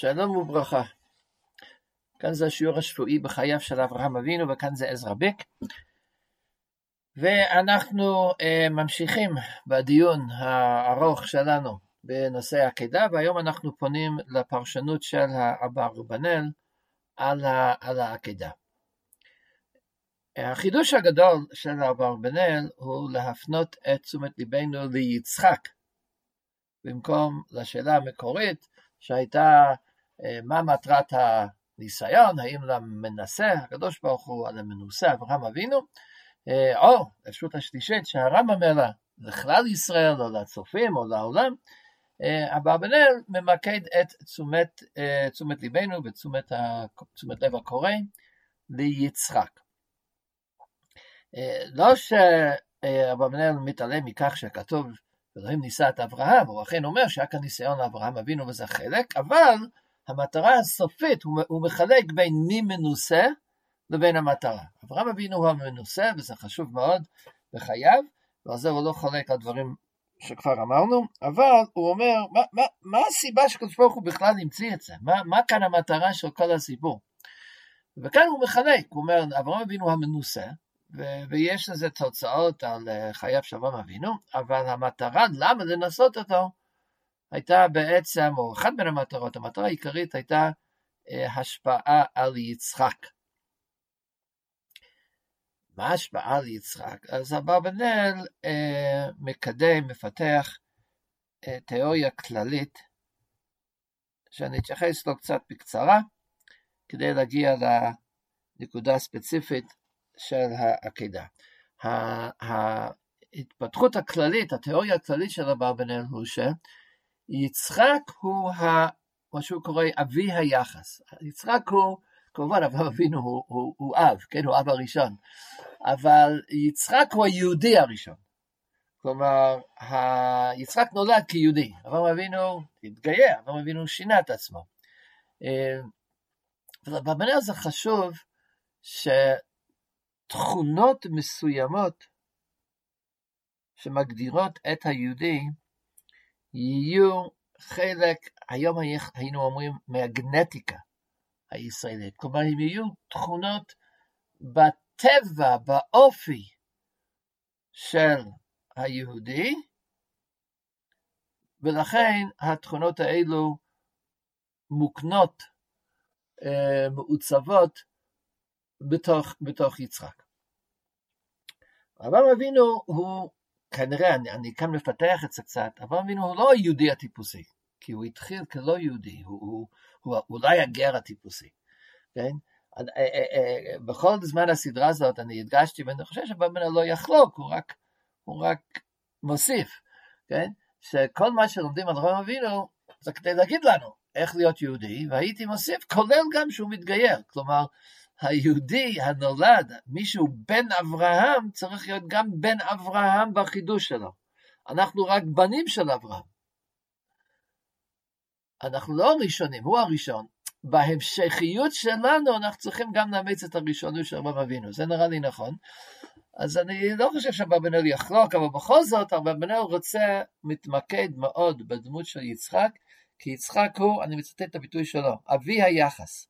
שלום וברכה. כאן זה השיעור השבועי בחייו של אברהם אבינו, וכאן זה עזרא בק. ואנחנו uh, ממשיכים בדיון הארוך שלנו בנושא העקדה, והיום אנחנו פונים לפרשנות של האברבנאל על, על העקדה. החידוש הגדול של האברבנאל הוא להפנות את תשומת ליבנו ליצחק, במקום לשאלה המקורית שהייתה מה מטרת הניסיון, האם למנסה הקדוש ברוך הוא על המנוסה אברהם אבינו, אה, או אפשרות השלישית שהרמב"ם אומר לכלל ישראל או לצופים או לעולם, אה, אברבנאל ממקד את תשומת, תשומת ליבנו ותשומת תשומת לב הקורא ליצחק. לא שאברבנאל מתעלם מכך שכתוב אלוהים ניסה את אברהם, הוא אכן אומר שהיה כאן ניסיון לאברהם אבינו וזה חלק, אבל המטרה הסופית, הוא, הוא מחלק בין מי מנוסה לבין המטרה. אברהם אבינו הוא המנוסה, וזה חשוב מאוד בחייו, ועל זה הוא לא חולק על דברים שכבר אמרנו, אבל הוא אומר, מה, מה, מה הסיבה שקדוש ברוך הוא בכלל המציא את זה? מה, מה כאן המטרה של כל הסיפור? וכאן הוא מחלק, הוא אומר, אברהם אבינו המנוסה, ויש לזה תוצאות על אה, חייו של אברהם אבינו, אבל המטרה, למה לנסות אותו, הייתה בעצם, או אחת מן המטרות, המטרה העיקרית הייתה אה, השפעה על יצחק. מה ההשפעה על יצחק? אז אברבנאל אה, מקדם, מפתח אה, תיאוריה כללית, שאני אתייחס לו קצת בקצרה, כדי להגיע לנקודה הספציפית של העקידה. ההתפתחות הכללית, התיאוריה הכללית של אברבנאל הוא שיצחק הוא ה, מה שהוא קורא אבי היחס. יצחק הוא, כמובן אברהם אבינו הוא, הוא, הוא אב, כן, הוא אב הראשון, אבל יצחק הוא היהודי הראשון. כלומר, יצחק נולד כיהודי, אברהם אבינו התגייר, אברהם אבינו שינה את עצמו. אה, ובמנה זה חשוב ש... תכונות מסוימות שמגדירות את היהודי יהיו חלק, היום היינו אומרים, מהגנטיקה הישראלית. כלומר, הם יהיו תכונות בטבע, באופי של היהודי, ולכן התכונות האלו מוקנות, אה, מעוצבות, בתוך, בתוך יצחק. אברהם אבינו הוא, כנראה, אני, אני כאן מפתח את זה קצת, אברהם אבינו הוא לא היהודי הטיפוסי, כי הוא התחיל כלא יהודי, הוא, הוא, הוא, הוא אולי הגר הטיפוסי, כן? אה, אה, אה, בכל זמן הסדרה הזאת אני הדגשתי, ואני חושב שבאמת לא יחלוק, הוא רק, הוא רק מוסיף, כן? שכל מה שלומדים על אברהם אבינו זה כדי להגיד לנו איך להיות יהודי, והייתי מוסיף, כולל גם שהוא מתגייר, כלומר, היהודי הנולד, מישהו בן אברהם, צריך להיות גם בן אברהם בחידוש שלו. אנחנו רק בנים של אברהם. אנחנו לא הראשונים, הוא הראשון. בהמשכיות שלנו אנחנו צריכים גם לאמץ את הראשונות של אברהם אבינו, זה נראה לי נכון. אז אני לא חושב שאברבנאל יחלוק, אבל בכל זאת אברבנאל רוצה, מתמקד מאוד בדמות של יצחק, כי יצחק הוא, אני מצטט את הביטוי שלו, אבי היחס.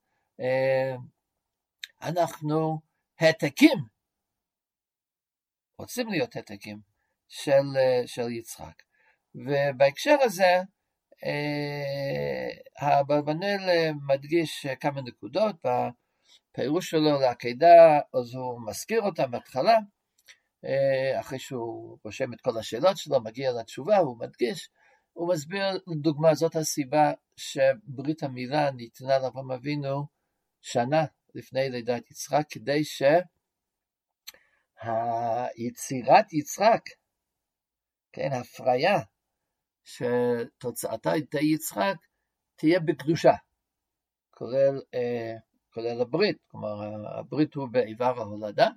אה, אנחנו העתקים, רוצים להיות העתקים של, של יצחק. ובהקשר הזה, אברבנאל מדגיש כמה נקודות. בפירוש שלו לעקידה, אז הוא מזכיר אותם בהתחלה, אחרי שהוא רושם את כל השאלות שלו, מגיע לתשובה, הוא מדגיש, הוא מסביר, לדוגמה, זאת הסיבה שברית המילה ניתנה לאברהם אבינו שנה לפני לידת יצחק, כדי שהיצירת יצחק, כן, הפריה, שתוצאתה תהיה יצחק, תהיה בקדושה, כולל, אה, כולל הברית, כלומר הברית הוא באיבר ההולדה,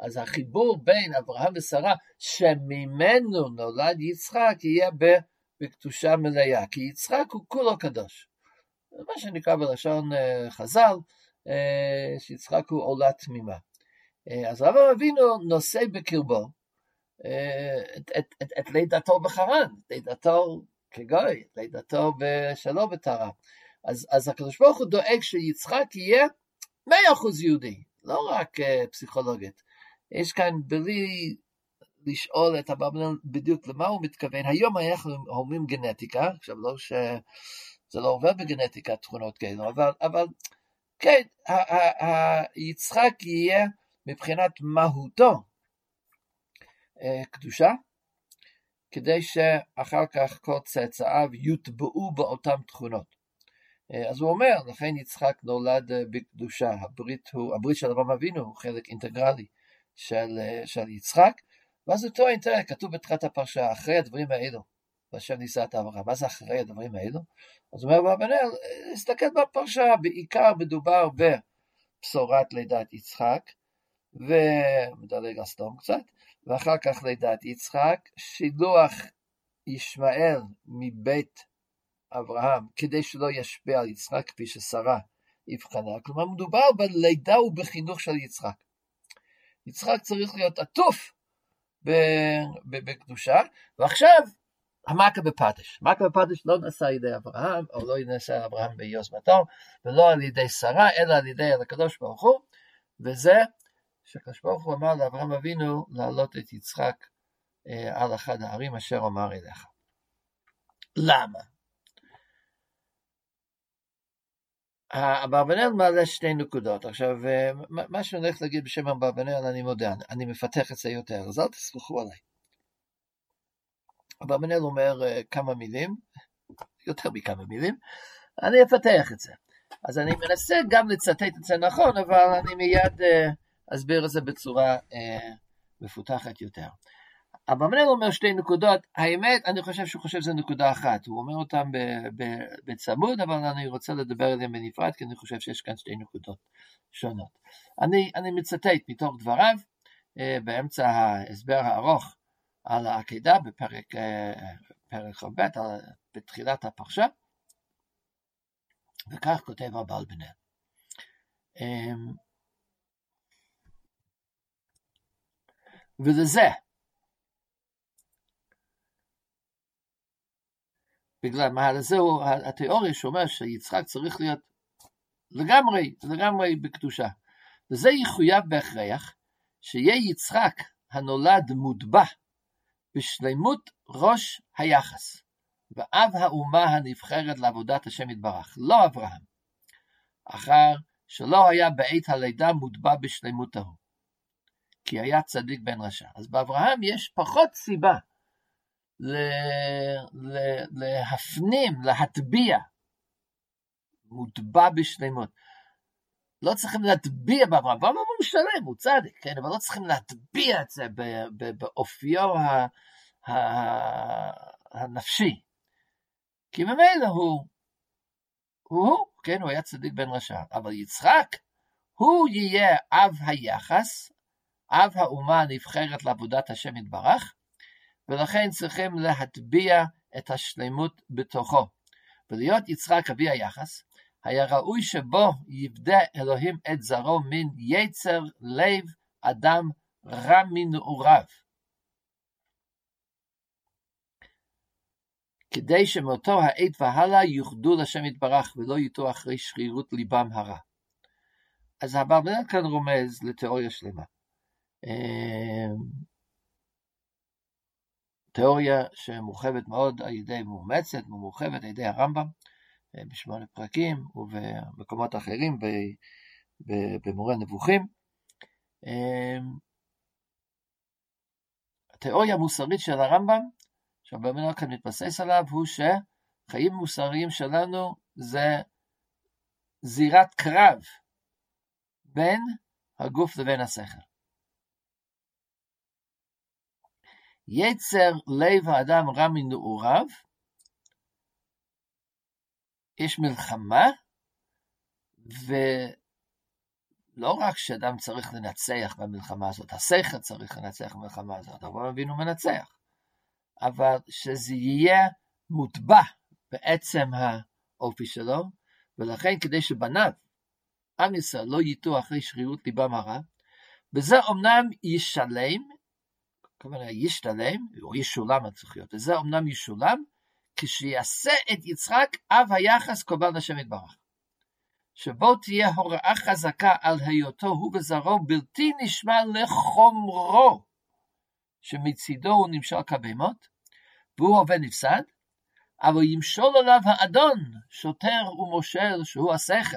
אז החיבור בין אברהם ושרה, שממנו נולד יצחק, יהיה בקדושה מלאה, כי יצחק הוא כולו קדוש. מה שנקרא בלשון אה, חז"ל, שיצחק הוא עולה תמימה. אה, אז אברהם אבינו נושא בקרבו אה, את, את, את, את לידתו בחרן, לידתו כגוי, לידתו שלא בטהרה. אז, אז הקדוש ברוך הוא דואג שיצחק יהיה מאה אחוז יהודי, לא רק uh, פסיכולוגית. יש כאן, בלי לשאול את אברבנאל בדיוק למה הוא מתכוון, היום אנחנו אומרים גנטיקה, עכשיו לא שזה לא עובר בגנטיקה תכונות כאלו, אבל, אבל כן, יצחק יהיה מבחינת מהותו אה, קדושה, כדי שאחר כך כל צאצאיו יוטבעו באותן תכונות. אה, אז הוא אומר, לכן יצחק נולד אה, בקדושה, הברית, הוא, הברית של אברהם אבינו הוא חלק אינטגרלי של, של יצחק, ואז הוא טוען, תראה, כתוב בתחילת הפרשה, אחרי הדברים האלו, והשם נישא את אברהם, מה זה אחרי הדברים האלו? אז אומר באבנאל, להסתכל בפרשה, בעיקר מדובר בבשורת לידת יצחק, ומדלג הסתום קצת, ואחר כך לידת יצחק, שילוח ישמעאל מבית אברהם, כדי שלא ישפיע על יצחק כפי ששרה אבחנה. כלומר, מדובר בלידה ובחינוך של יצחק. יצחק צריך להיות עטוף בקדושה, ועכשיו המכה בפטיש. מכה בפטיש לא נעשה על ידי אברהם, או לא נעשה על אברהם ביוזמתו, ולא על ידי שרה, אלא על ידי הקדוש ברוך הוא, וזה שהקדוש ברוך הוא אמר לאברהם אבינו להעלות את יצחק אה, על אחד הערים אשר אמר אליך. למה? אברבנאל מעלה שתי נקודות. עכשיו, אה, מה שאני הולך להגיד בשם אברבנאל, אני מודה, אני מפתח את זה יותר, אז אל תסמכו עליי. אברבנאל אומר אה, כמה מילים, יותר מכמה מילים, אני אפתח את זה. אז אני מנסה גם לצטט את זה נכון, אבל אני מיד אסביר את זה בצורה מפותחת יותר. אברבנאל אומר שתי נקודות, האמת, אני חושב שהוא חושב שזה נקודה אחת, הוא אומר אותן בצמוד, אבל אני רוצה לדבר עליהן בנפרד, כי אני חושב שיש כאן שתי נקודות שונות. אני, אני מצטט מתוך דבריו, אה, באמצע ההסבר הארוך על העקידה בפרק פרק ח"ב, בתחילת הפרשה, וכך כותב הבעל בנר. אמ, ולזה בגלל מה זהו התיאוריה שאומר שיצחק צריך להיות לגמרי, לגמרי בקדושה. וזה יחויב בהכרח שיהיה יצחק הנולד מוטבע בשלמות ראש היחס, ואב האומה הנבחרת לעבודת השם יתברך, לא אברהם, אחר שלא היה בעת הלידה מוטבע בשלמותו, כי היה צדיק בן רשע. אז באברהם יש פחות סיבה להפנים, להטביע, מוטבע בשלמות. לא צריכים להטביע באברהם, אברהם הוא משלם, הוא צדיק, כן, אבל לא צריכים להטביע את זה באופיו הנפשי. כי ממילא הוא, הוא, כן, הוא היה צדיק בן רשע, אבל יצחק, הוא יהיה אב היחס, אב האומה הנבחרת לעבודת השם יתברך, ולכן צריכים להטביע את השלמות בתוכו. ולהיות יצחק אבי היחס, היה ראוי שבו יבדה אלוהים את זרעו מן יצר לב אדם רע מנעוריו. כדי שמאותו העת והלאה יוחדו לשם יתברך ולא יטעו אחרי שרירות ליבם הרע. אז אברבנאל כאן רומז לתיאוריה שלמה. אמ, תיאוריה שמורחבת מאוד על ידי, מאומצת ומורחבת על ידי הרמב"ם אה, בשמונה פרקים ובמקומות אחרים במורה נבוכים. אמ, התיאוריה המוסרית של הרמב"ם, שהרבה כאן מתבסס עליו, הוא שחיים מוסריים שלנו זה זירת קרב בין הגוף לבין השכל. יצר לב האדם רע מנעוריו, יש מלחמה, ולא רק שאדם צריך לנצח במלחמה הזאת, השכל צריך לנצח במלחמה הזאת, אבל אבינו מנצח, אבל שזה יהיה מוטבע בעצם האופי שלו, ולכן כדי שבניו, עם ישראל, לא ייטו אחרי שרירות ליבם הרע, בזה אמנם ישלם הכוונה ישתלם, או ישולם צריך להיות, וזה אמנם ישולם, כשיעשה את יצחק אב היחס קורבן השם יתברך. שבו תהיה הוראה חזקה על היותו הוא וזרעו בלתי נשמע לחומרו, שמצידו הוא נמשל כבהמות, והוא עובד נפסד, אבל ימשול עליו האדון, שוטר ומושל, שהוא השכל.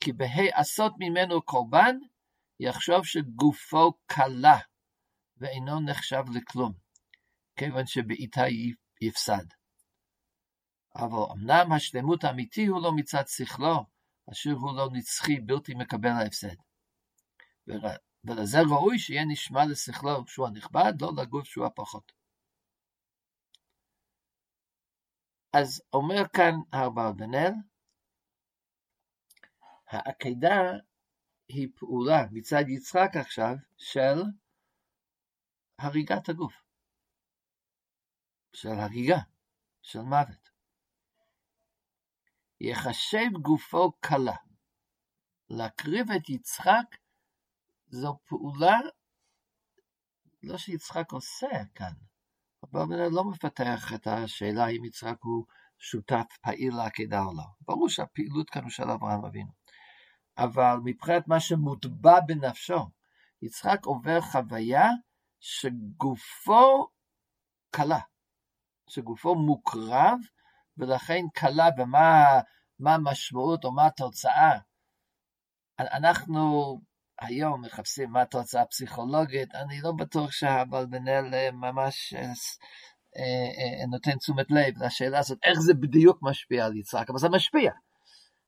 כי בהעשות ממנו קורבן, יחשוב שגופו קלה, ואינו נחשב לכלום, כיוון שבעיטה יפסד. אבל אמנם השלמות האמיתי הוא לא מצד שכלו, אשר הוא לא נצחי, בלתי מקבל ההפסד. ולזה ראוי שיהיה נשמע לשכלו שהוא הנכבד, לא לגוף שהוא הפחות. אז אומר כאן האברבנאל, העקדה היא פעולה מצד יצחק עכשיו של הריגת הגוף, של הריגה, של מוות. יחשב גופו קלה. להקריב את יצחק זו פעולה לא שיצחק עושה כאן. אברבנאל לא מפתח את השאלה אם יצחק הוא שותף פעיל לעקדה או לא. ברור שהפעילות כאן הוא של אברהם אבינו. אבל מבחינת מה שמוטבע בנפשו, יצחק עובר חוויה שגופו קלה, שגופו מוקרב, ולכן קלה ומה המשמעות או מה התוצאה. אנחנו היום מחפשים מה התוצאה הפסיכולוגית, אני לא בטוח שהבלבנל ממש אה, אה, נותן תשומת לב לשאלה הזאת, איך זה בדיוק משפיע על יצחק, אבל זה משפיע.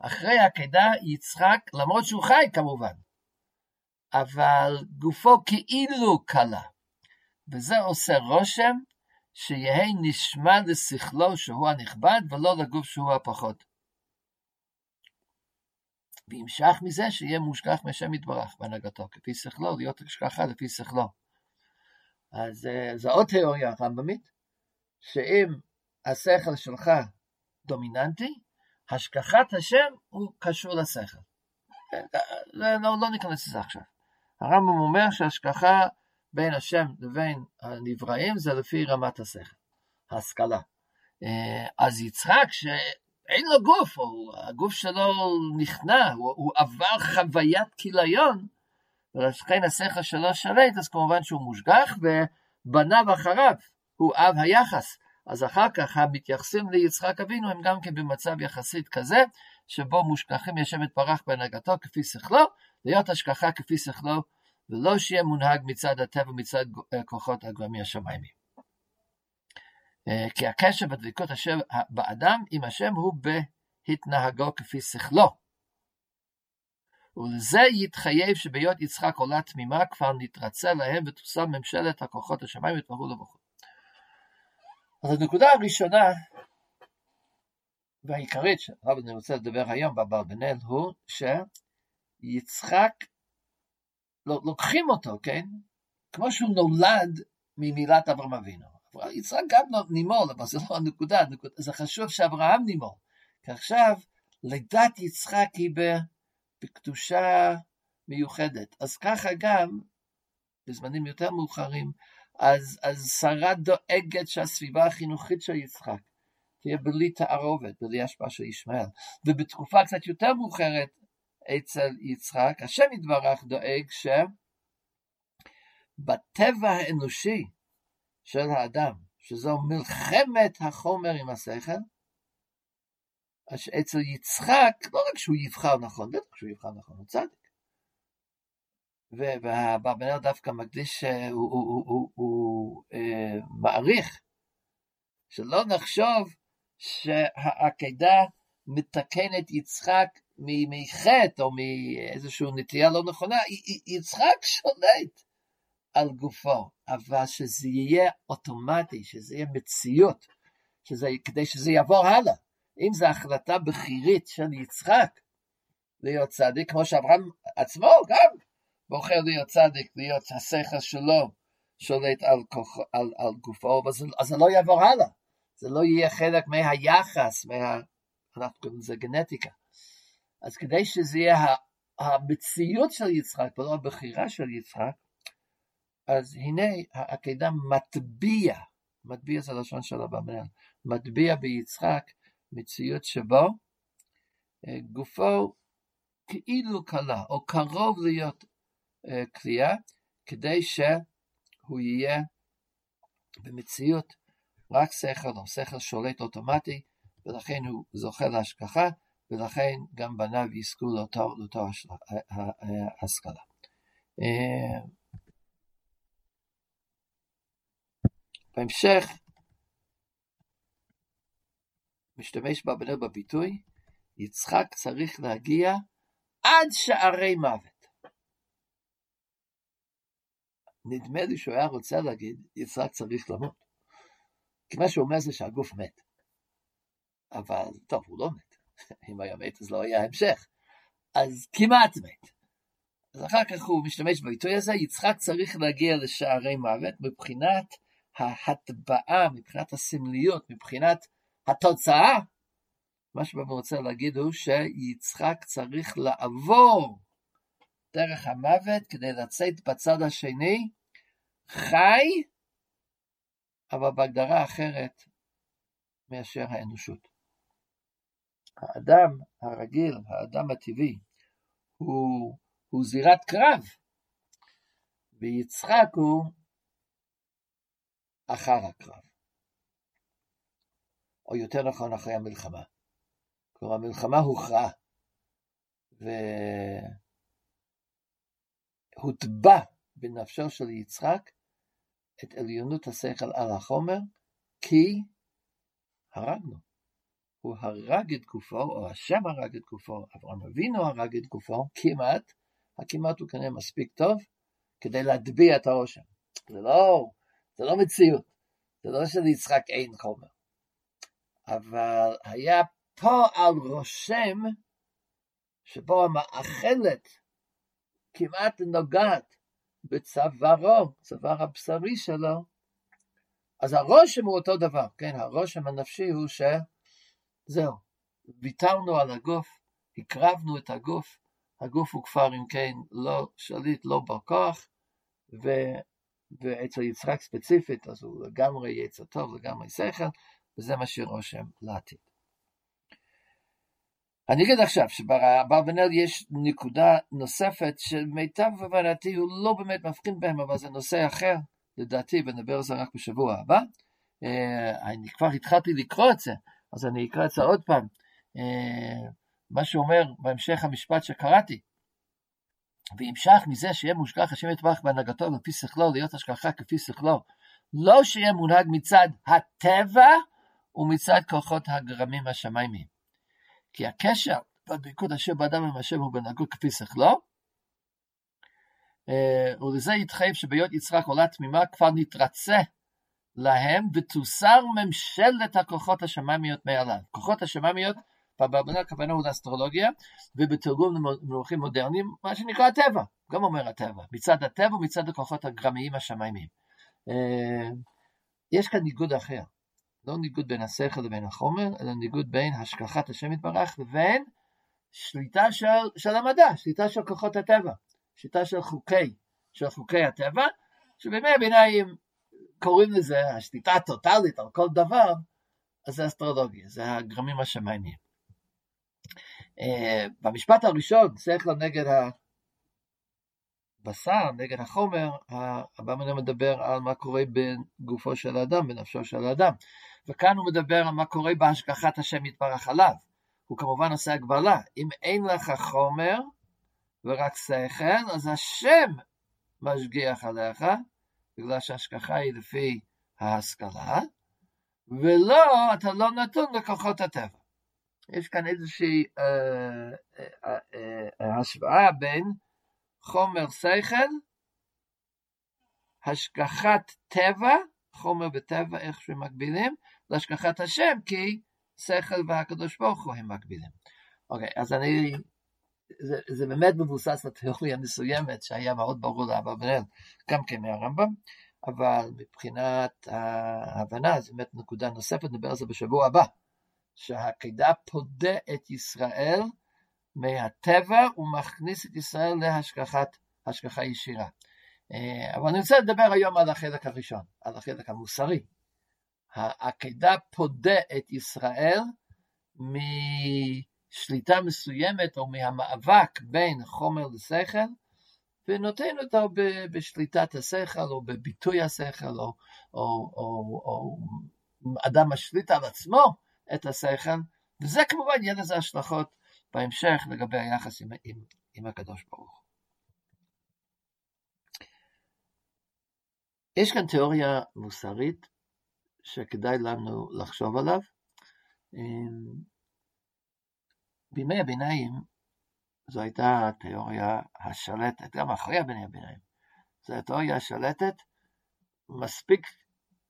אחרי העקדה יצחק, למרות שהוא חי כמובן, אבל גופו כאילו קלה, וזה עושה רושם שיהא נשמע לשכלו שהוא הנכבד ולא לגוף שהוא הפחות. וימשך מזה שיהיה מושגח מהשם יתברך בהנהגתו, כפי שכלו, להיות השגחה לפי שכלו. אז אה, זו עוד תיאוריה רמב"מית, שאם השכל שלך דומיננטי, השגחת השם הוא קשור לשכל. לא, לא, לא ניכנס לזה עכשיו. הרמב"ם אומר שהשגחה בין השם לבין הנבראים זה לפי רמת השכל, ההשכלה. אה, אז יצחק, שאין לו גוף, או הגוף שלו נכנע, הוא, הוא עבר חוויית כיליון, ולכן השכל שלו שלט, אז כמובן שהוא מושגח, ובניו אחריו, הוא אב היחס. אז אחר כך המתייחסים ליצחק אבינו הם גם כן במצב יחסית כזה, שבו מושגחים ישבת פרח בהנהגתו כפי שכלו, להיות השגחה כפי שכלו ולא שיהיה מונהג מצד הטבע מצד אה, כוחות הגרמי השמיימי. אה, כי הקשר בדבקות אשר באדם עם השם הוא בהתנהגו כפי שכלו. ולזה יתחייב שבהיות יצחק עולה תמימה כבר נתרצה להם ותוסר ממשלת הכוחות השמיים וכו' וכו'. אז הנקודה הראשונה והעיקרית שעליו אני רוצה לדבר היום באברבנאל הוא שיצחק לוקחים אותו, כן? כמו שהוא נולד ממילת אברהם אבינו. יצחק גם נימול, אבל זה לא הנקודה, זה חשוב שאברהם נימול. כי עכשיו לידת יצחק היא בקדושה מיוחדת. אז ככה גם, בזמנים יותר מאוחרים, אז, אז שרה דואגת שהסביבה החינוכית של יצחק תהיה בלי תערובת, בלי השפעה של ישמעאל. ובתקופה קצת יותר מאוחרת, אצל יצחק, השם יתברך דואג שבטבע האנושי של האדם, שזו מלחמת החומר עם השכל, אצל יצחק, לא רק שהוא יבחר נכון, בטח שהוא יבחר נכון, הוא צדיק. והברבנר דווקא מקדיש, הוא, הוא, הוא, הוא, הוא אה, מעריך, שלא נחשוב שהעקדה מתקנת יצחק מחטא או מאיזושהי נטייה לא נכונה, יצחק שולט על גופו, אבל שזה יהיה אוטומטי, שזה יהיה מציאות, שזה, כדי שזה יעבור הלאה. אם זו החלטה בכירית של יצחק להיות צדיק, כמו שאברהם עצמו גם בוחר להיות צדיק, להיות השכל שלו שולט על, כוח, על, על גופו, אז, זה לא יעבור הלאה. זה לא יהיה חלק מהיחס, מה... אנחנו קוראים לזה גנטיקה. אז כדי שזה יהיה המציאות של יצחק ולא הבחירה של יצחק, אז הנה העקדה מטביע, מטביע זה לשון של אברהם, מטביע ביצחק מציאות שבו גופו כאילו קלה, או קרוב להיות קליעה, כדי שהוא יהיה במציאות רק שכל או שכל שולט אוטומטי, ולכן הוא זוכה להשגחה, ולכן גם בניו יזכו לאותו, לאותו השכלה. בהמשך, משתמש באבנר בביטוי, יצחק צריך להגיע עד שערי מוות. נדמה לי שהוא היה רוצה להגיד, יצחק צריך למות. כי מה שהוא אומר זה שהגוף מת. אבל טוב, הוא לא מת. אם היה מת אז לא היה המשך. אז כמעט מת. אז אחר כך הוא משתמש בביטוי הזה, יצחק צריך להגיע לשערי מוות מבחינת ההטבעה, מבחינת הסמליות, מבחינת התוצאה. מה שהוא רוצה להגיד הוא שיצחק צריך לעבור דרך המוות כדי לצאת בצד השני חי, אבל בהגדרה אחרת מאשר האנושות. האדם הרגיל, האדם הטבעי, הוא, הוא זירת קרב, ויצחק הוא אחר הקרב, או יותר נכון אחרי המלחמה. כלומר, המלחמה הוכרעה, והוטבע בנפשו של יצחק את עליונות השכל על החומר, כי הרגנו. הוא הרג את גופו, או השם הרג את גופו, אברהם אבינו הרג את גופו, כמעט, הכמעט הוא כנראה מספיק טוב, כדי להטביע את הרושם. זה לא, זה לא מציאות, זה לא שליצחק אין חומר. אבל היה פה על רושם, שבו המאכלת כמעט נוגעת בצווארו, צוואר הבשרי שלו, אז הרושם הוא אותו דבר, כן, הרושם הנפשי הוא שזהו, ויתרנו על הגוף, הקרבנו את הגוף, הגוף הוא כבר אם כן לא שליט, לא בר כוח, ו... ואצל יצחק ספציפית, אז הוא לגמרי יצא טוב, לגמרי שכל, וזה מה שרושם לעתיד. אני אגיד עכשיו שבאברבנאל יש נקודה נוספת שמיטב הבנתי הוא לא באמת מבחין בהם, אבל זה נושא אחר, לדעתי, ונדבר על זה רק בשבוע הבא. אה, אני כבר התחלתי לקרוא את זה, אז אני אקרא את זה עוד פעם. אה, מה שאומר בהמשך המשפט שקראתי, וימשך מזה שיהיה מושגח השם יתברך בהנהגתו ולפי שכלו, להיות השגחה כפי שכלו, לא שיהיה מונהג מצד הטבע ומצד כוחות הגרמים השמיימיים. כי הקשר בדבקות אשר באדם עם השם הוא בנהגות כפי שכלו, אה, ולזה יתחייב שבהיות יצחק עולה תמימה כבר נתרצה להם ותוסר ממשלת הכוחות השממיות מעליו. כוחות השממיות, בהבנה הכוונה הוא לאסטרולוגיה, ובתרגום למונחים מודרניים, מה שנקרא הטבע, גם אומר הטבע, מצד הטבע ומצד הכוחות הגרמיים השמיימיים. אה, יש כאן ניגוד אחר. לא ניגוד בין השכל לבין החומר, אלא ניגוד בין השכחת השם יתברך לבין שליטה של, של המדע, שליטה של כוחות הטבע, שליטה של חוקי, של חוקי הטבע, שבימי הביניים קוראים לזה השליטה הטוטלית על כל דבר, אז זה אסטרולוגיה, זה הגרמים השמיימיים. Uh, במשפט הראשון, שכל נגד הבשר, נגד החומר, הבא מדבר על מה קורה בגופו של האדם, בנפשו של האדם. וכאן הוא מדבר על מה קורה בהשגחת השם יתברך עליו. הוא כמובן עושה הגבלה, אם אין לך חומר ורק שכל, אז השם משגיח עליך, בגלל שההשגחה היא לפי ההשכלה, ולא, אתה לא נתון לכוחות הטבע. יש כאן איזושהי אה, אה, אה, אה, השוואה בין חומר שכל, השגחת טבע, חומר וטבע, איך שמקבילים, להשגחת השם, כי שכל והקדוש ברוך הוא הם מקבילים. אוקיי, אז אני, זה, זה באמת מבוסס על תיאוריה מסוימת שהיה מאוד ברור לאברבנאל, גם כן מהרמב"ם, אבל מבחינת ההבנה, זו באמת נקודה נוספת, נדבר על זה בשבוע הבא, שהעקידה פודה את ישראל מהטבע ומכניס את ישראל להשגחת, השגחה ישירה. אה, אבל אני רוצה לדבר היום על החלק הראשון, על החלק המוסרי, העקדה פודה את ישראל משליטה מסוימת או מהמאבק בין חומר לשכל, ונותן אותו בשליטת השכל או בביטוי השכל, או, או, או, או אדם משליט על עצמו את השכל, וזה כמובן יהיה לזה השלכות בהמשך לגבי היחס עם, עם, עם הקדוש ברוך הוא. יש כאן תיאוריה מוסרית שכדאי לנו לחשוב עליו. בימי הביניים זו הייתה התיאוריה השלטת, גם אחרי בימי הביניים. זו התיאוריה השלטת, מספיק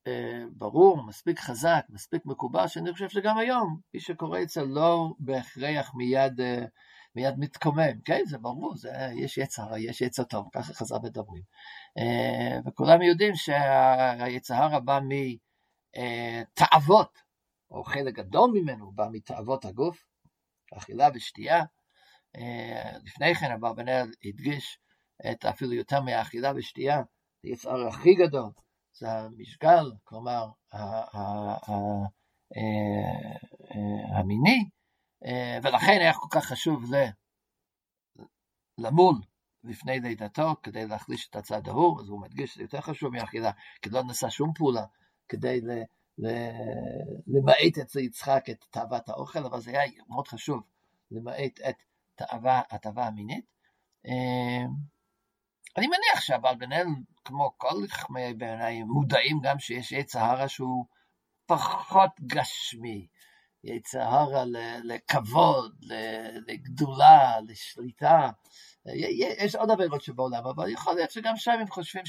אה, ברור, מספיק חזק, מספיק מקובל, שאני חושב שגם היום, מי שקורא את זה לא בהכרח מיד, אה, מיד מתקומם, כן, זה ברור, זה, יש יצר, יש יצר טוב, ככה חז"ל מדברים. אה, וכולם יודעים שהיצר הרע בא מתאוות, או חלק גדול ממנו בא מתאוות הגוף, אכילה ושתייה. לפני כן אברבנאל הדגיש את אפילו יותר מאכילה ושתייה, זה יצר הכי גדול, זה המשגל, כלומר המיני, ולכן היה כל כך חשוב למול לפני לידתו, כדי להחליש את הצד ההוא, אז הוא מדגיש שזה יותר חשוב מאכילה, כי לא נעשה שום פעולה כדי למעט אצל יצחק את תאוות האוכל, אבל זה היה מאוד חשוב למעט את התאווה המינית. אני מניח שהבעל בן אל, כמו כל חכמי בעיניי, מודעים גם שיש עץ ההרה שהוא פחות גשמי, עץ ההרה לכבוד, לגדולה, לשליטה. יש עוד עבירות שבעולם, אבל יכול להיות שגם שם הם חושבים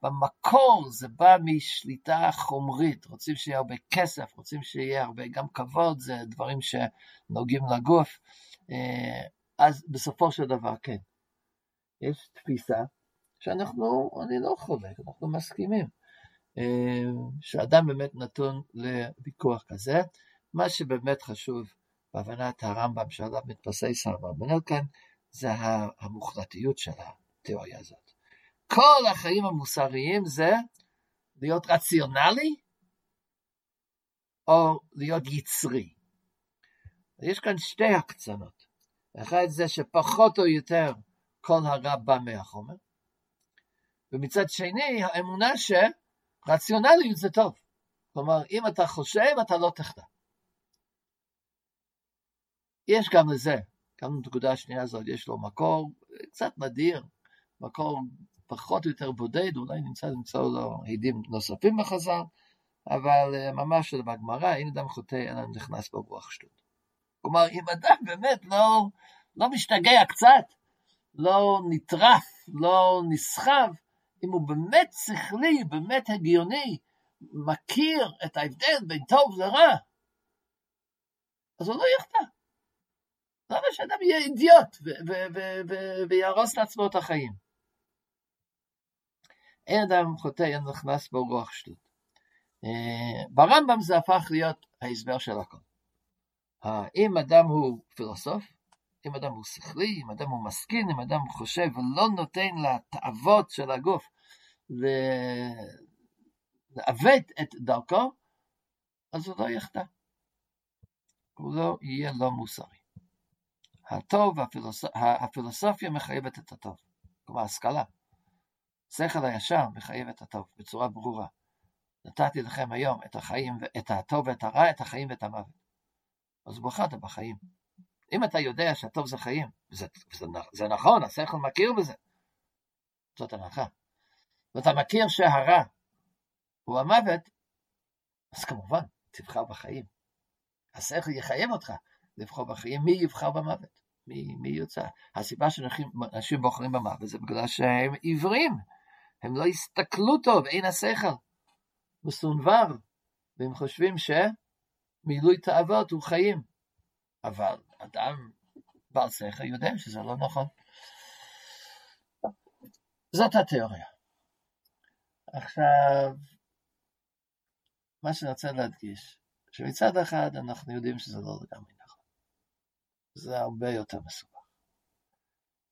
שבמקור זה בא משליטה חומרית, רוצים שיהיה הרבה כסף, רוצים שיהיה הרבה גם כבוד, זה דברים שנוגעים לגוף. אה, אז בסופו של דבר, כן, יש תפיסה שאנחנו, אני לא חולק, אנחנו מסכימים, אה, שאדם באמת נתון לוויכוח כזה. מה שבאמת חשוב בהבנת הרמב"ם שעליו מתבסס הרמב"ם כאן, זה המוחלטיות של התיאוריה הזאת. כל החיים המוסריים זה להיות רציונלי או להיות יצרי. יש כאן שתי הקצנות. אחד זה שפחות או יותר כל הרע בא מהחומר, ומצד שני האמונה שרציונליות זה טוב. כלומר, אם אתה חושב, אתה לא תחטא. יש גם לזה, גם לנקודה השנייה הזאת, יש לו מקור קצת נדיר, מקור פחות או יותר בודד, אולי נמצא למצוא לו עדים נוספים בחז"ל, אבל אה, ממש בגמרא, אין אדם חוטא, אלא נכנס בו רוח שטות. כלומר, אם אדם באמת לא, לא משתגע קצת, לא נטרף, לא נסחב, אם הוא באמת שכלי, באמת הגיוני, מכיר את ההבדל בין טוב לרע, אז הוא לא יחטא. למה שאדם יהיה אידיוט ויהרוס לעצמו את החיים? אדם חוטא, אין נכנס בו רוח שטות. אה, ברמב"ם זה הפך להיות ההסבר של הכל. אם אדם הוא פילוסוף, אם אדם הוא שכלי, אם אדם הוא משכיל, אם אדם חושב ולא נותן לתאוות של הגוף לעוות את דרכו, אז הוא לא יחטא. הוא לא יהיה לא מוסרי. הטוב, הפילוס... הפילוסופיה מחייבת את הטוב, כלומר השכלה. שכל הישר מחייב את הטוב בצורה ברורה. נתתי לכם היום את החיים, את הטוב ואת הרע, את החיים ואת המוות. אז בחרת בחיים. אם אתה יודע שהטוב זה חיים, זה, זה, זה נכון, השכל מכיר בזה, זאת הנחה. ואתה מכיר שהרע הוא המוות, אז כמובן, תבחר בחיים. השכל יחייב אותך לבחור בחיים, מי יבחר במוות? מי, מי יוצא? הסיבה שאנשים בוחרים במוות זה בגלל שהם עיוורים, הם לא הסתכלו טוב, אין השכל, מסונבר, והם חושבים שמילוי תאוות הוא חיים. אבל אדם בעל שכל יודע שזה לא נכון. זאת התיאוריה. עכשיו, מה שאני רוצה להדגיש, שמצד אחד אנחנו יודעים שזה לא לגמרי נכון. זה הרבה יותר מסובך.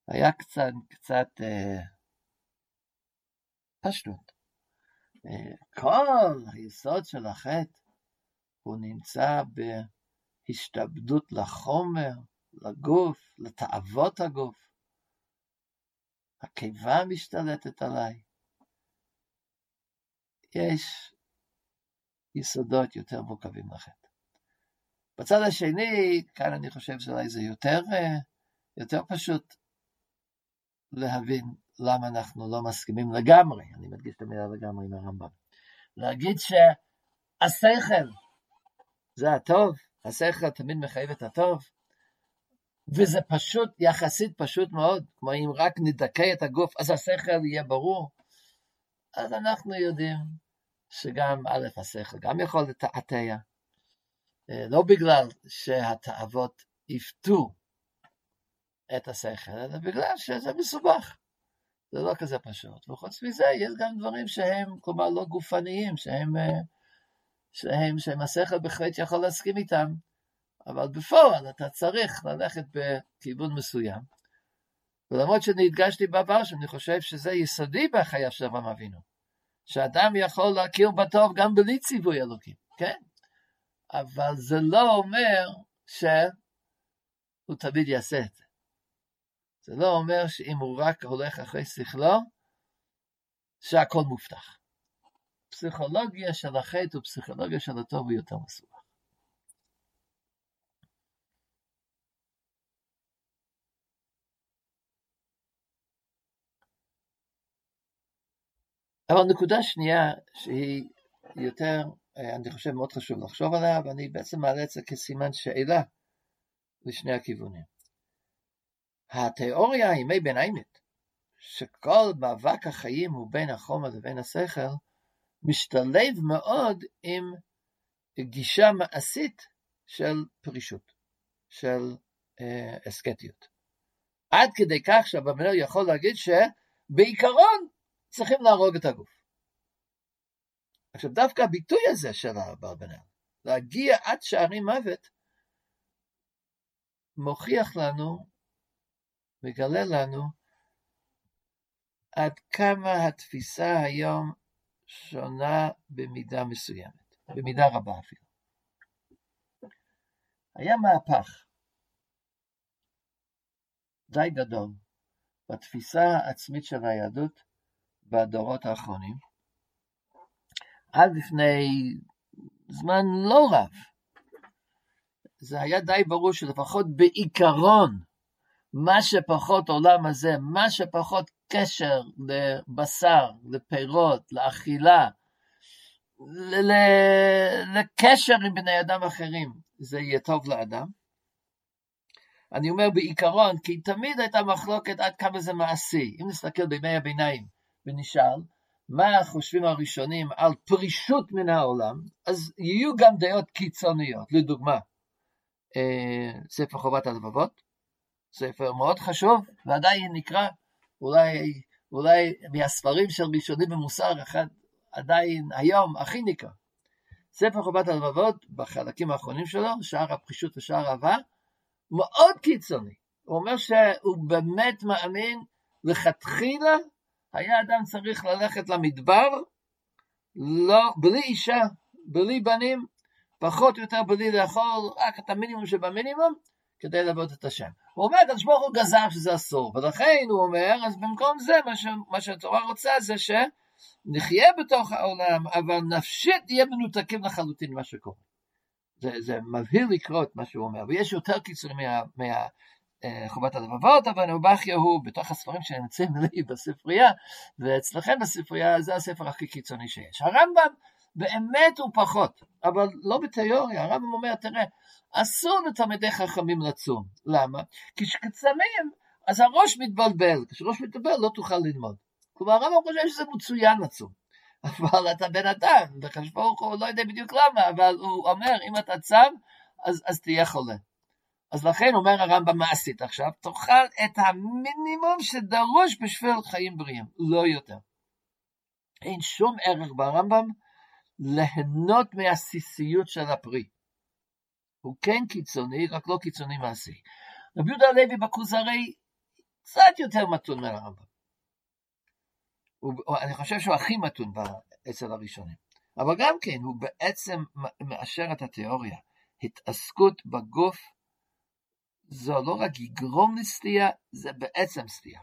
היה קצת, קצת אה, פשטות כל היסוד של החטא הוא נמצא בהשתעבדות לחומר, לגוף, לתאוות הגוף. הקיבה משתלטת עליי. יש יסודות יותר מורכבים לחטא. בצד השני, כאן אני חושב שאולי זה יותר, יותר פשוט להבין למה אנחנו לא מסכימים לגמרי, אני מדגיש את המילה לגמרי עם הרמב"ם. להגיד שהשכל זה הטוב, השכל תמיד מחייב את הטוב, וזה פשוט, יחסית פשוט מאוד, כמו אם רק נדכא את הגוף, אז השכל יהיה ברור. אז אנחנו יודעים שגם א', השכל גם יכול לתעתע, אה, לא בגלל שהתאוות יפתו את השכל, אלא בגלל שזה מסובך. זה לא כזה פשוט. וחוץ מזה, יש גם דברים שהם, כלומר, לא גופניים, שהם, אה, שהם, שהם השכל בהחלט יכול להסכים איתם, אבל בפועל אתה צריך ללכת בכיוון מסוים. ולמרות שאני הדגשתי בעבר שאני חושב שזה יסודי בחייו של אברהם אבינו, שאדם יכול להכיר בטוב גם בלי ציווי אלוקים, כן? אבל זה לא אומר שהוא תמיד יעשה את זה. זה לא אומר שאם הוא רק הולך אחרי שכלו, שהכל מובטח. פסיכולוגיה של החטא ופסיכולוגיה של הטוב הוא יותר מסובך. אבל נקודה שנייה שהיא יותר, אני חושב מאוד חשוב לחשוב עליה, ואני בעצם מעלה את זה כסימן שאלה לשני הכיוונים. התיאוריה הימי ביניימית, שכל מאבק החיים הוא בין החומר לבין השכל, משתלב מאוד עם גישה מעשית של פרישות, של אה, אסקטיות. עד כדי כך שהבמלר יכול להגיד שבעיקרון צריכים להרוג את הגוף. עכשיו דווקא הביטוי הזה של אברבנאל, להגיע עד שערי מוות, מוכיח לנו מגלה לנו עד כמה התפיסה היום שונה במידה מסוימת, במידה רבה אפילו. היה מהפך די גדול בתפיסה העצמית של היהדות בדורות האחרונים, עד לפני זמן לא רב. זה היה די ברור שלפחות בעיקרון מה שפחות עולם הזה, מה שפחות קשר לבשר, לפירות, לאכילה, לקשר עם בני אדם אחרים, זה יהיה טוב לאדם. אני אומר בעיקרון, כי תמיד הייתה מחלוקת עד כמה זה מעשי. אם נסתכל בימי הביניים ונשאל, מה חושבים הראשונים על פרישות מן העולם, אז יהיו גם דעות קיצוניות. לדוגמה, אה, ספר חובת הלבבות, ספר מאוד חשוב, ועדיין נקרא, אולי, אולי מהספרים של ראשונים במוסר, אחד עדיין היום הכי נקרא. ספר חובת הלבבות, בחלקים האחרונים שלו, שער הפרישות ושער אהבה, מאוד קיצוני. הוא אומר שהוא באמת מאמין, לכתחילה היה אדם צריך ללכת למדבר, לא, בלי אישה, בלי בנים, פחות או יותר בלי לאכול רק את המינימום שבמינימום, כדי לעבוד את השם. הוא אומר, הקדוש ברוך הוא גזר שזה אסור, ולכן הוא אומר, אז במקום זה, מה, ש, מה שהתורה רוצה זה שנחיה בתוך העולם, אבל נפשית נהיה מנותקים לחלוטין ממה שקורה. זה, זה מבהיל לקרוא את מה שהוא אומר, ויש יותר קיצוני מה, מה, אה, חובת הלבבות, אבל נאובכיה הוא בתוך הספרים שנמצאים לי בספרייה, ואצלכם בספרייה זה הספר הכי קיצוני שיש. הרמב"ם באמת הוא פחות, אבל לא בתיאוריה, הרמב"ם אומר, תראה, אסור לתלמידי חכמים לצום. למה? כי כשצמים, אז הראש מתבלבל. כשראש מתבלבל לא תוכל ללמוד. כלומר, הרמב"ם חושב שזה מצוין לצום. אבל אתה בן אדם, וחשב ברוך הוא לא יודע בדיוק למה, אבל הוא אומר, אם אתה צם, אז, אז תהיה חולה. אז לכן אומר הרמב"ם, מה עשית עכשיו? תאכל את המינימום שדרוש בשביל חיים בריאים, לא יותר. אין שום ערך ברמב"ם ליהנות מהסיסיות של הפרי. הוא כן קיצוני, רק לא קיצוני מעשי. רבי יהודה הלוי בכוזרי קצת יותר מתון מהרמב"ם. אני חושב שהוא הכי מתון אצל הראשונים. אבל גם כן, הוא בעצם מאשר את התיאוריה. התעסקות בגוף זו לא רק יגרום לסטייה, זה בעצם סטייה.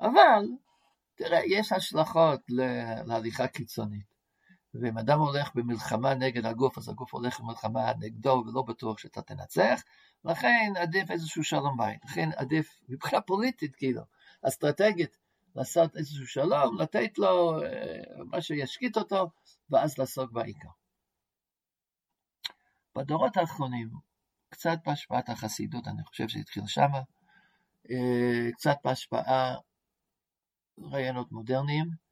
אבל, תראה, יש השלכות להליכה קיצונית. ואם אדם הולך במלחמה נגד הגוף, אז הגוף הולך במלחמה נגדו ולא בטוח שאתה תנצח, לכן עדיף איזשהו שלום בית. לכן עדיף, מבחינה פוליטית כאילו, אסטרטגית, לעשות איזשהו שלום, לתת לו אה, מה שישקיט אותו, ואז לעסוק בעיקר. בדורות האחרונים, קצת בהשפעת החסידות, אני חושב שהתחיל שמה, אה, קצת בהשפעה רעיונות מודרניים,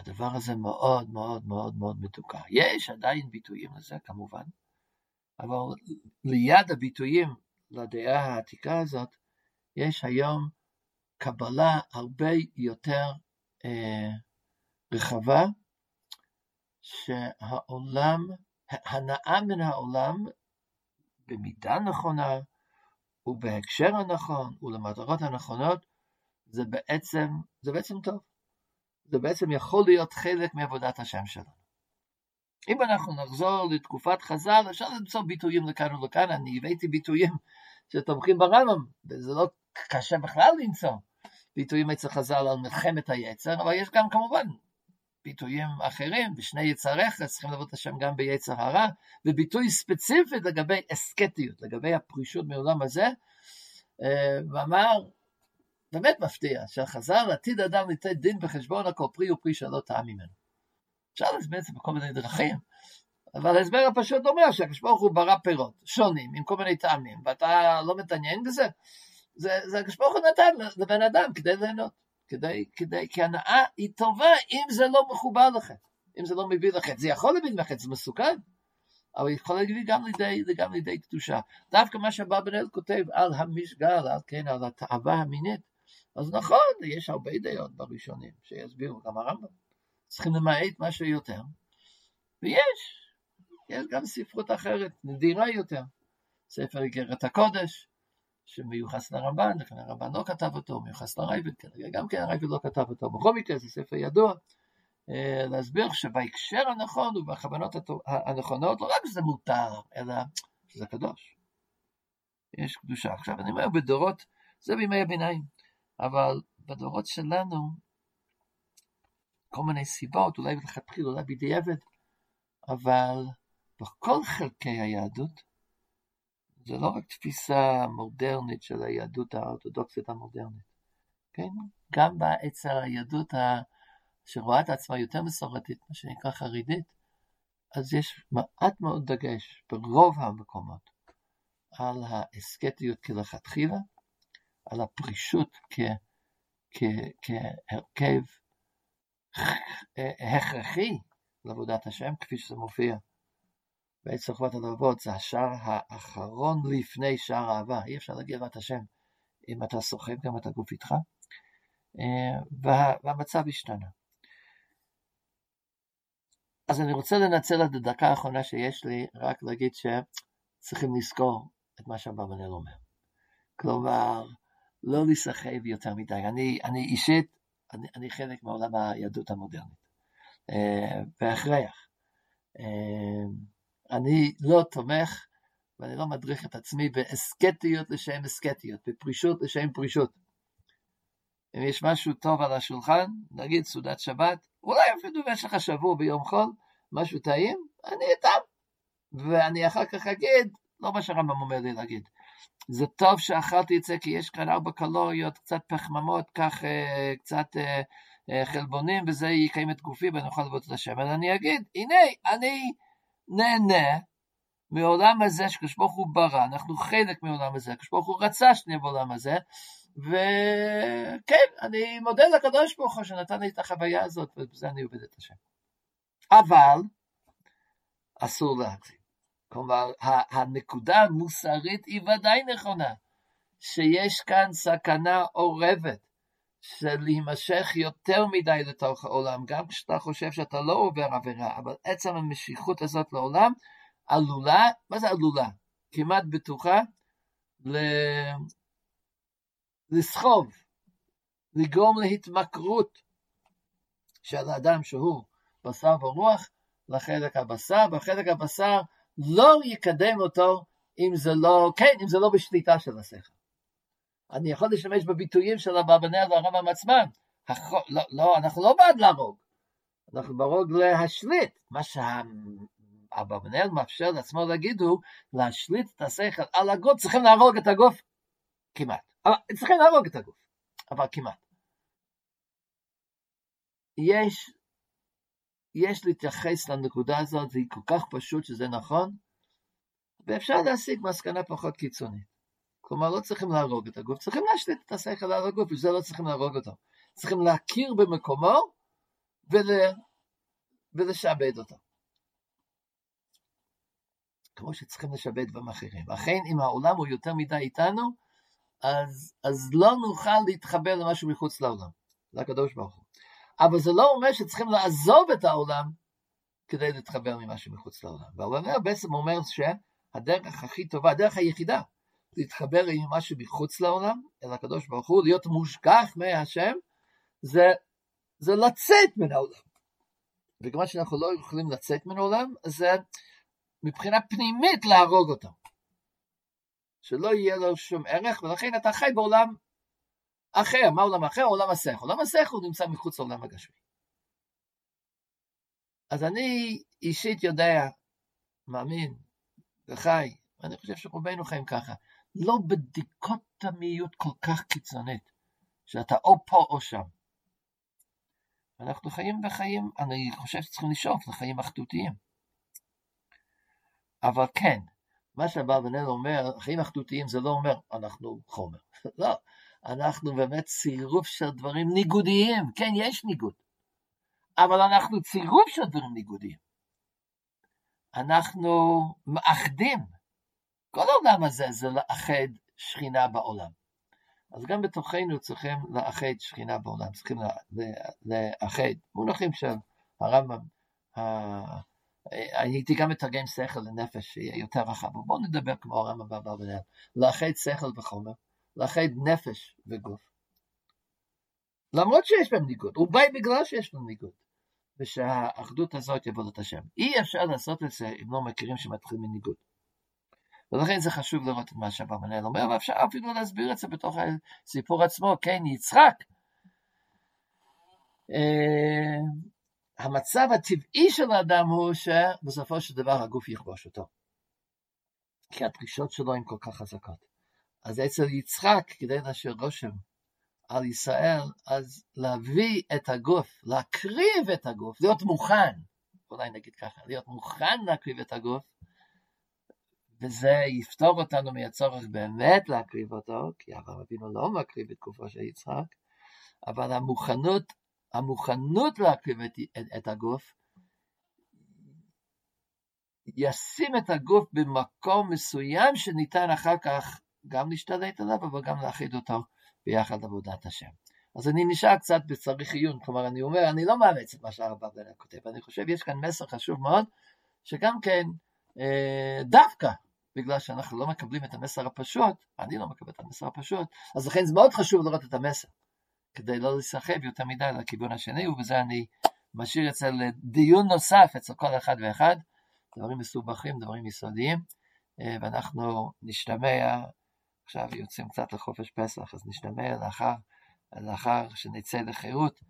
הדבר הזה מאוד מאוד מאוד מאוד מתוקה. יש עדיין ביטויים לזה כמובן, אבל ליד הביטויים לדעה העתיקה הזאת, יש היום קבלה הרבה יותר אה, רחבה, שהעולם, הנאה מן העולם, במידה נכונה, ובהקשר הנכון, ולמטרות הנכונות, זה בעצם, זה בעצם טוב. זה בעצם יכול להיות חלק מעבודת השם שלנו. אם אנחנו נחזור לתקופת חז"ל, אפשר למצוא ביטויים לכאן ולכאן, אני הבאתי ביטויים שתומכים ברמב"ם, וזה לא קשה בכלל למצוא ביטויים אצל חז"ל על מלחמת היצר, אבל יש גם כמובן ביטויים אחרים, בשני יצריך, צריכים לעבוד את השם גם ביצר הרע, וביטוי ספציפי לגבי אסקטיות, לגבי הפרישות מעולם הזה, אה, ואמר, באמת מפתיע, שהחז"ל עתיד אדם לתת דין בחשבון הכל פרי ופרי שלא טעם ממנו. אפשר להסביר את זה בכל מיני דרכים, אבל ההסבר הפשוט אומר שהקדוש ברוך הוא ברא פירות שונים עם כל מיני טעמים, ואתה לא מתעניין בזה, זה הקדוש ברוך הוא נתן לבן אדם כדי ליהנות, כדי, כדי, כי הנאה היא טובה אם זה לא מחובר לכם, אם זה לא מביא לכם, זה יכול להביא לכם, זה מסוכן, אבל יכול להביא גם לידי, גם לידי קדושה. דווקא מה שאברבנאל כותב על המשגל, על, כן, על התאווה המינית, אז נכון, יש הרבה דעות בראשונים שיסבירו, גם הרמב"ם. צריכים למעט משהו יותר, ויש, יש גם ספרות אחרת, נדירה יותר. ספר איגרת הקודש, שמיוחס לרמב"ן, לכן הרמב"ן לא כתב אותו, מיוחס לרייבד, גם כן הרייבד לא כתב אותו. בכל מקרה זה ספר ידוע, אה, להסביר שבהקשר הנכון ובכוונות הנכונות, לא רק שזה מותר, אלא שזה קדוש. יש קדושה. עכשיו אני אומר בדורות, זה בימי הביניים. אבל בדורות שלנו, כל מיני סיבות, אולי מלכתחילה, אולי בדיעבד, אבל בכל חלקי היהדות, זה לא רק תפיסה מודרנית של היהדות האורתודוקסית המודרנית, כן? גם אצל היהדות ה... שרואה את עצמה יותר מסורתית, מה שנקרא חרדית, אז יש מעט מאוד דגש ברוב המקומות על האסקטיות כלכתחילה, על הפרישות כהרכב הכרחי לעבודת השם, כפי שזה מופיע בעצם חובת הלבבות, זה השער האחרון לפני שער אהבה, אי אפשר להגיע לעבודת השם אם אתה סוחב גם את הגוף איתך, אה, וה, והמצב השתנה. אז אני רוצה לנצל את הדקה האחרונה שיש לי, רק להגיד שצריכים לזכור את מה שאברבנאל אומר. כלומר, לא להיסחב יותר מדי. אני, אני אישית, אני, אני חלק מעולם היהדות המודרנית, אה, בהכרח. אה, אני לא תומך ואני לא מדריך את עצמי באסקטיות לשם אסקטיות, בפרישות לשם פרישות. אם יש משהו טוב על השולחן, נגיד סעודת שבת, אולי אפילו במשך השבוע ביום חול, משהו טעים, אני אתם. ואני אחר כך אגיד, לא מה שהרמב"ם אומר לי להגיד, זה טוב שאכלתי את זה כי יש כאן ארבע קלוריות, קצת פחממות, כך אה, קצת אה, אה, חלבונים, וזה יקיים את גופי ואני אוכל לבוא את השם. אבל אני אגיד, הנה, אני נהנה מעולם הזה שקדוש ברוך הוא ברא, אנחנו חלק מעולם הזה, קדוש ברוך הוא רצה שנהיה בעולם הזה, וכן, אני מודה לקדוש ברוך הוא שנתן לי את החוויה הזאת, ובזה אני עובד את השם. אבל, אסור להגזים. כלומר, הנקודה המוסרית היא ודאי נכונה, שיש כאן סכנה אורבת של להימשך יותר מדי לתוך העולם, גם כשאתה חושב שאתה לא עובר עבירה, אבל עצם המשיכות הזאת לעולם עלולה, מה זה עלולה? כמעט בטוחה, ל... לסחוב, לגרום להתמכרות של האדם שהוא בשר ורוח לחלק הבשר, בחלק הבשר לא יקדם אותו אם זה לא, כן, אם זה לא בשליטה של השכל. אני יכול להשתמש בביטויים של אברבנאל והרמב"ם עצמם. לא, לא, אנחנו לא בעד להרוג, אנחנו ברוג להשליט. מה שאברבנאל מאפשר לעצמו להגיד הוא, להשליט את השכל על הגוף, צריכים להרוג את הגוף כמעט. אבל צריכים להרוג את הגוף, אבל כמעט. יש, יש להתייחס לנקודה הזאת, זה כל כך פשוט שזה נכון, ואפשר להשיג מסקנה פחות קיצונית. כלומר, לא צריכים להרוג את הגוף, צריכים להשליט את השכל על הגוף, וזה לא צריכים להרוג אותו. צריכים להכיר במקומו ול... ולשעבד אותו. כמו שצריכים לשעבד דברים אחרים. אכן, אם העולם הוא יותר מדי איתנו, אז, אז לא נוכל להתחבר למשהו מחוץ לעולם, לקדוש ברוך הוא. אבל זה לא אומר שצריכים לעזוב את העולם כדי להתחבר ממשהו מחוץ לעולם. והעולם בעצם אומר שהדרך הכי טובה, הדרך היחידה, להתחבר עם משהו מחוץ לעולם, אל הקדוש ברוך הוא, להיות מושגח מהשם, זה, זה לצאת מן העולם. וכיוון שאנחנו לא יכולים לצאת מן העולם, זה מבחינה פנימית להרוג אותו. שלא יהיה לו שום ערך, ולכן אתה חי בעולם אחר. מה עולם אחר? עולם השכל. עולם השכל נמצא מחוץ לעולם הגשמי. אז אני אישית יודע, מאמין וחי, ואני חושב שרובנו חיים ככה, לא בדיקוטמיות כל כך קיצונית, שאתה או פה או שם. אנחנו חיים בחיים, אני חושב שצריכים לשאוף לחיים אחדותיים. אבל כן, מה שאברבנאל אומר, חיים אחדותיים זה לא אומר אנחנו חומר. לא, אנחנו באמת צירוף של דברים ניגודיים. כן, יש ניגוד. אבל אנחנו צירוף של דברים ניגודיים. אנחנו מאחדים. כל העולם הזה זה לאחד שכינה בעולם. אז גם בתוכנו צריכים לאחד שכינה בעולם, צריכים לאחד מונחים של הרמב"ם. הייתי גם מתרגם שכל לנפש שיהיה יותר רחב, בואו נדבר כמו הרמב"ם באברבנאל, לאחד שכל וחומר, לאחד נפש וגוף. למרות שיש בהם ניגוד, אולי בגלל שיש בהם ניגוד, ושהאחדות הזאת יבוא את השם. אי אפשר לעשות את זה אם לא מכירים שמתחיל מניגוד. ולכן זה חשוב לראות את מה שאברבנאל אומר, ואפשר אפילו להסביר את זה בתוך הסיפור עצמו, כן, יצחק. אה, המצב הטבעי של האדם הוא שבסופו של דבר הגוף יכבוש אותו. כי הדרישות שלו הן כל כך חזקות. אז אצל יצחק, כדי להשאיר רושם על ישראל, אז להביא את הגוף, להקריב את הגוף, להיות מוכן, אולי נגיד ככה, להיות מוכן להקריב את הגוף, וזה יפתור אותנו מהצורך באמת להקריב אותו, כי אברהם אבינו לא מקריב את גופו של יצחק, אבל המוכנות, המוכנות להקריב את, את, את הגוף, ישים את הגוף במקום מסוים שניתן אחר כך גם להשתלט עליו, אבל גם להכיד אותו ביחד עבודת השם. אז אני נשאר קצת בצריך עיון, כלומר אני אומר, אני לא מאמץ את מה שהרב בן כותב, אני חושב יש כאן מסר חשוב מאוד, שגם כן, אה, דווקא בגלל שאנחנו לא מקבלים את המסר הפשוט, אני לא מקבל את המסר הפשוט, אז לכן זה מאוד חשוב לראות את המסר, כדי לא להיסחב יותר מדי לכיוון השני, ובזה אני משאיר אצל דיון נוסף אצל כל אחד ואחד, דברים מסובכים, דברים יסודיים, אה, ואנחנו נשתמע, עכשיו יוצאים קצת לחופש פסח, אז נשתמע לאחר, לאחר שנצא לחירות,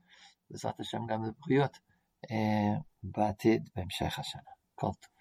בעזרת השם גם לבריאות, אה, בעתיד, בהמשך השנה. כל טוב.